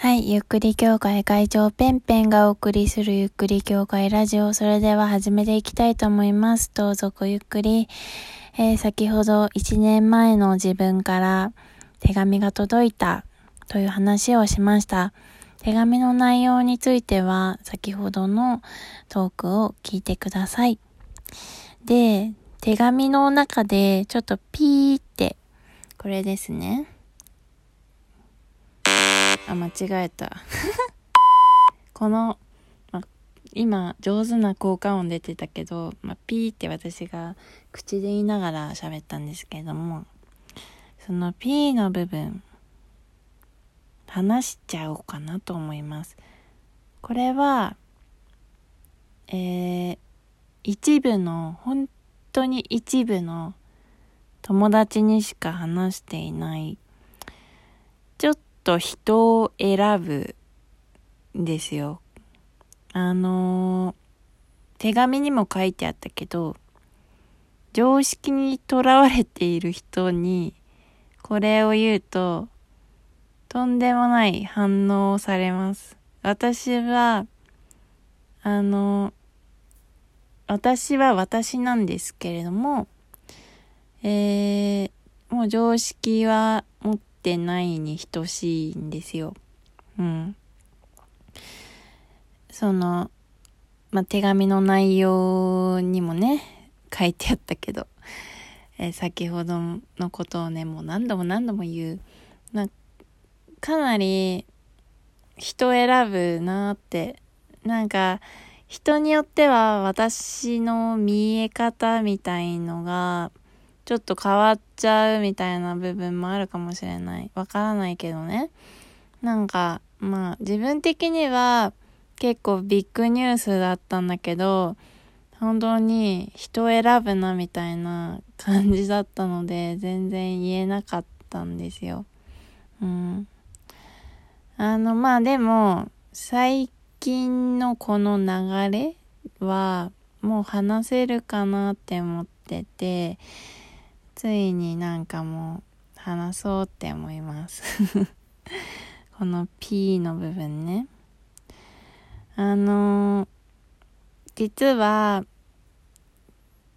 はい、ゆっくり協会会長ペンペンがお送りするゆっくり協会ラジオ。それでは始めていきたいと思います。どうぞごゆっくり。えー先ほど1年前の自分から手紙が届いたという話をしました。手紙の内容については先ほどのトークを聞いてください。で、手紙の中でちょっとピーって、これですね。あ、間違えた。この、ま、今、上手な効果音出てたけど、ま、ピーって私が口で言いながら喋ったんですけども、そのピーの部分、話しちゃおうかなと思います。これは、えー、一部の、本当に一部の友達にしか話していない、と人を選ぶんですよ。あの手紙にも書いてあったけど、常識にとらわれている人にこれを言うと、とんでもない反応をされます。私は、あの、私は私なんですけれども、えー、もう常識はってないに等しいんですよ。うん。その、まあ、手紙の内容にもね、書いてあったけど、えー先ほどのことをね、もう何度も何度も言う。なかなり人選ぶなって。なんか、人によっては私の見え方みたいのが、ちょっと変わっちゃうみたいな部分もあるかもしれない。わからないけどね。なんか、まあ、自分的には結構ビッグニュースだったんだけど、本当に人選ぶなみたいな感じだったので、全然言えなかったんですよ。うん。あの、まあでも、最近のこの流れは、もう話せるかなって思ってて、ついになんかもう話そうって思います。この P の部分ね。あの実は、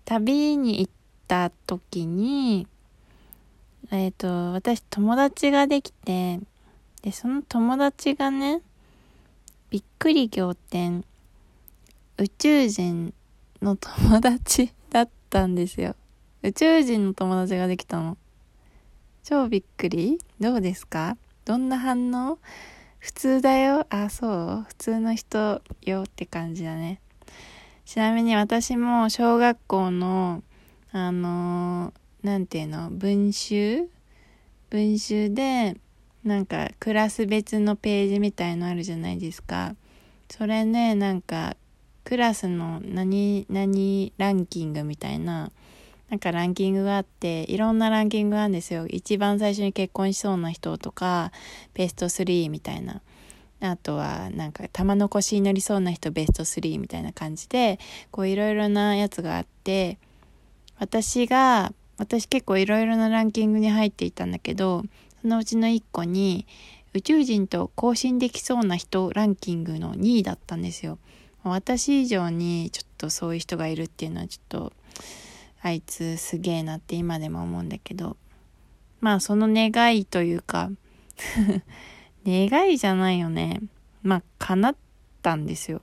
旅に行った時に、えっ、と、私友達ができて、で、その友達がね、びっくり仰天、宇宙人の友達だったんですよ。宇宙人の友達ができたの。超びっくり。どうですか？どんな反応？普通だよ。あ、そう。普通の人よって感じだね。ちなみに私も小学校の、あのーなんていうの、文集？文集で、なんかクラス別のページみたいのあるじゃないですか。それね、なんかクラスの何、何ランキングみたいな、なんかランキングがあって、いろんなランキングがあるんですよ。一番最初に結婚しそうな人とか、ベスト3みたいな。あとは、なんか、玉の腰に乗りそうな人ベスト3みたいな感じで、こういろいろなやつがあって、私が、私結構いろいろなランキングに入っていたんだけど、そのうちの1個に、宇宙人と交信できそうな人ランキングの2位だったんですよ。私以上にちょっとそういう人がいるっていうのはちょっと、あいつすげえなって今でも思うんだけど、まあその願いというか、願いじゃないよね。まあ叶ったんですよ。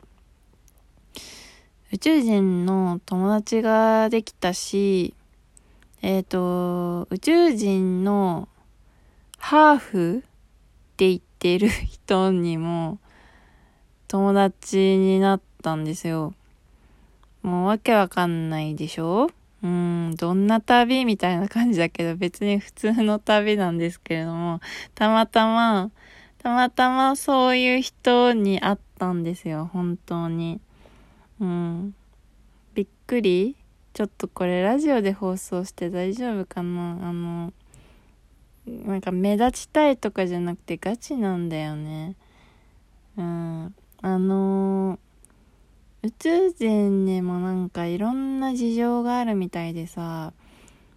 宇宙人の友達ができたし、えっ、と、宇宙人のハーフって言ってる人にも友達になったんですよ。もうわけわかんないでしょ？うん、どんな旅みたいな感じだけど別に普通の旅なんですけれども、たまたま、たまたまそういう人に会ったんですよ、本当に。うん。びっくりちょっとこれラジオで放送して大丈夫かな？あの、なんか目立ちたいとかじゃなくてガチなんだよね。うん。あの宇宙人にもなんかいろんな事情があるみたいでさ、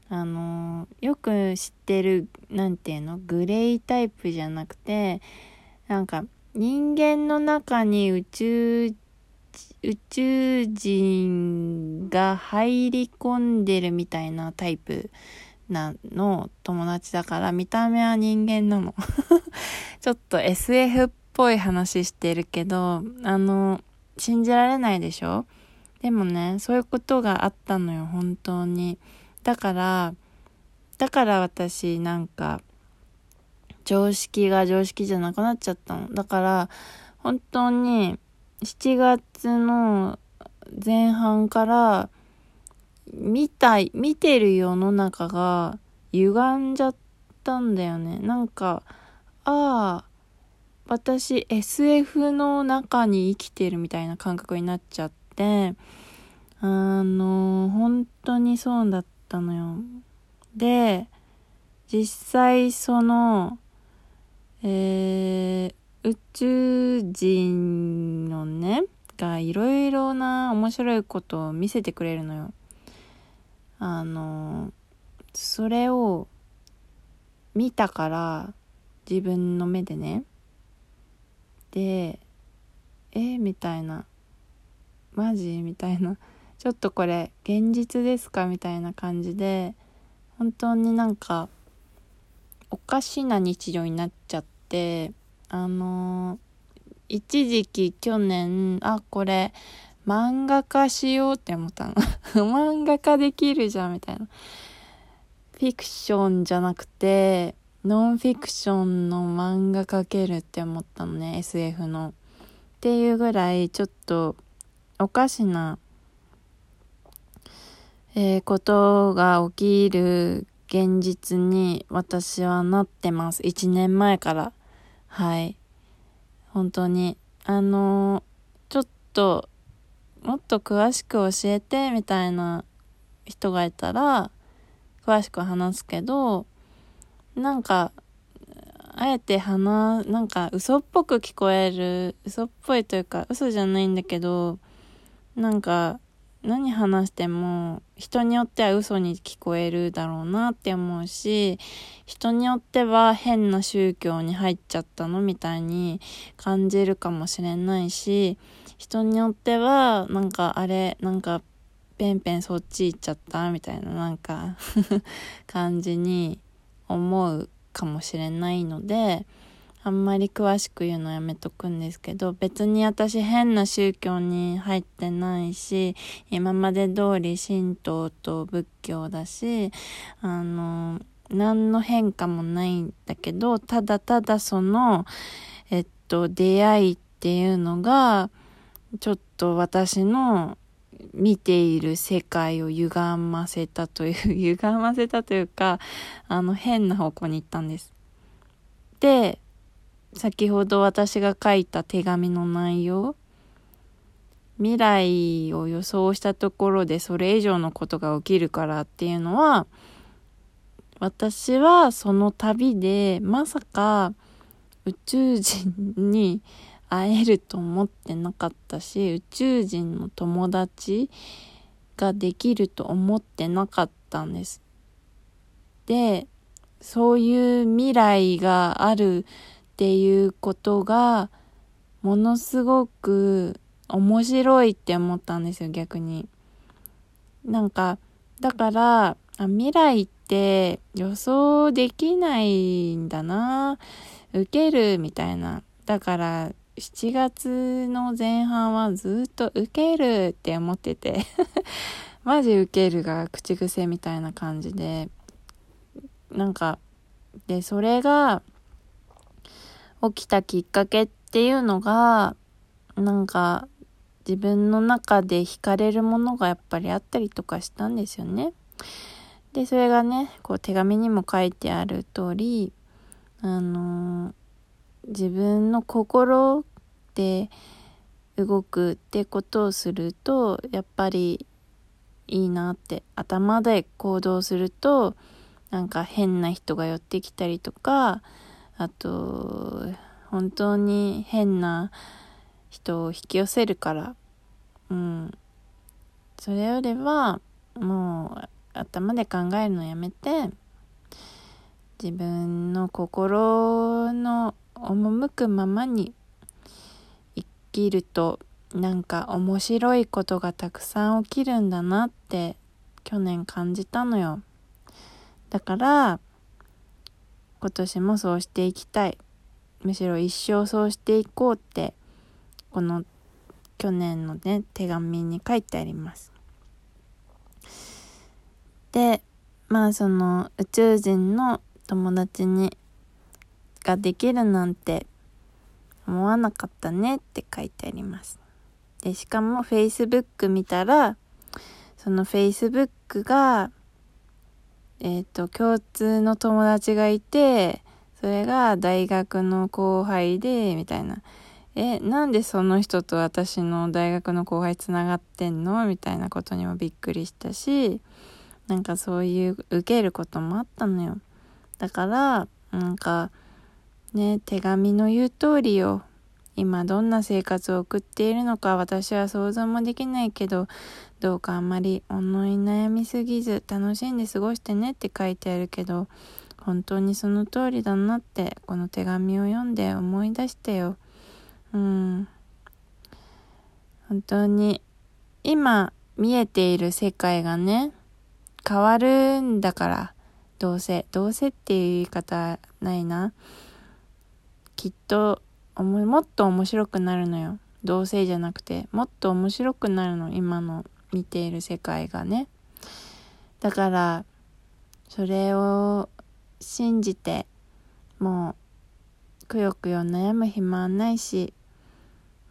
あのよく知ってる、なんていうのグレータイプじゃなくて、なんか人間の中に宇宙宇宙人が入り込んでるみたいなタイプなの友達だから見た目は人間なの。ちょっと SF っぽい話してるけどあの信じられないでしょ？でもねそういうことがあったのよ本当に。だからだから私なんか常識が常識じゃなくなっちゃったの。だから本当に7月の前半から見たい、見てる世の中が歪んじゃったんだよね。なんか、ああ、私 SF の中に生きてるみたいな感覚になっちゃって、あの、本当にそうだったのよ。で、実際その、えー、宇宙人のね、がいろいろな面白いことを見せてくれるのよ。あの、それを見たから自分の目でね。で、えみたいな。マジ？みたいな。ちょっとこれ現実ですか？みたいな感じで、本当になんかおかしな日常になっちゃって、あの一時期去年、あ、これ、漫画化しようって思ったの。漫画化できるじゃん、みたいな。フィクションじゃなくて、ノンフィクションの漫画描けるって思ったのね、SF の。っていうぐらい、ちょっと、おかしな、えー、ことが起きる現実に私はなってます。1年前から。はい。本当に。あのちょっと、もっと詳しく教えて、みたいな人がいたら、詳しく話すけど、なんか、あえて話、なんか嘘っぽく聞こえる、嘘っぽいというか、嘘じゃないんだけど、なんか、何話しても人によっては嘘に聞こえるだろうなって思うし人によっては変な宗教に入っちゃったのみたいに感じるかもしれないし人によってはなんかあれなんかペンペンそっち行っちゃったみたいななんか感じに思うかもしれないのであんまり詳しく言うのやめとくんですけど、別に私変な宗教に入ってないし、今まで通り神道と仏教だし、あの、何の変化もないんだけど、ただただその、えっと、出会いっていうのが、ちょっと私の見ている世界を歪ませたという、歪ませたというか、あの変な方向に行ったんです。で、先ほど私が書いた手紙の内容未来を予想したところでそれ以上のことが起きるからっていうのは私はその旅でまさか宇宙人に会えると思ってなかったし宇宙人の友達ができると思ってなかったんです。でそういう未来があるっていうことがものすごく面白いって思ったんですよ逆に。なんかだから未来って予想できないんだな受けるみたいなだから7月の前半はずっと受けるって思ってて マジ受けるが口癖みたいな感じでなんかでそれが起きたきっかけっていうのが、なんか自分の中で惹かれるものがやっぱりあったりとかしたんですよね。で、それがね、こう手紙にも書いてある通り、あのー、自分の心で動くってことをすると、やっぱりいいなって、頭で行動すると、なんか変な人が寄ってきたりとか、あと本当に変な人を引き寄せるから。うん。それよりはもう頭で考えるのやめて自分の心の赴くままに生きるとなんか面白いことがたくさん起きるんだなって去年感じたのよ。だから今年もそうしていきたい。むしろ一生そうしていこうってこの去年のね手紙に書いてあります。でまあその宇宙人の友達にができるなんて思わなかったねって書いてあります。でしかも Facebook 見たらその Facebook がえっ、ー、と共通の友達がいてそれが大学の後輩でみたいなえ、なんでその人と私の大学の後輩つながってんの？みたいなことにもびっくりしたし、なんかそういう受けることもあったのよ。だから、なんか、ね、手紙の言う通りよ。今どんな生活を送っているのか私は想像もできないけど、どうかあんまり思い悩みすぎず楽しんで過ごしてねって書いてあるけど、本当にその通りだなってこの手紙を読んで思い出してよ。うん。本当に、今見えている世界がね、変わるんだから、どうせ。どうせっていう言い方ないな。きっと、もっと面白くなるのよ。どうせじゃなくて、もっと面白くなるの。今の見ている世界がね。だから、それを信じて、もう、くよくよ悩む暇はないし、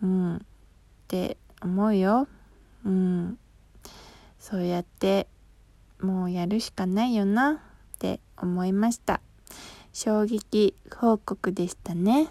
うんって思うようんそうやってもうやるしかないよなって思いました衝撃報告でしたね。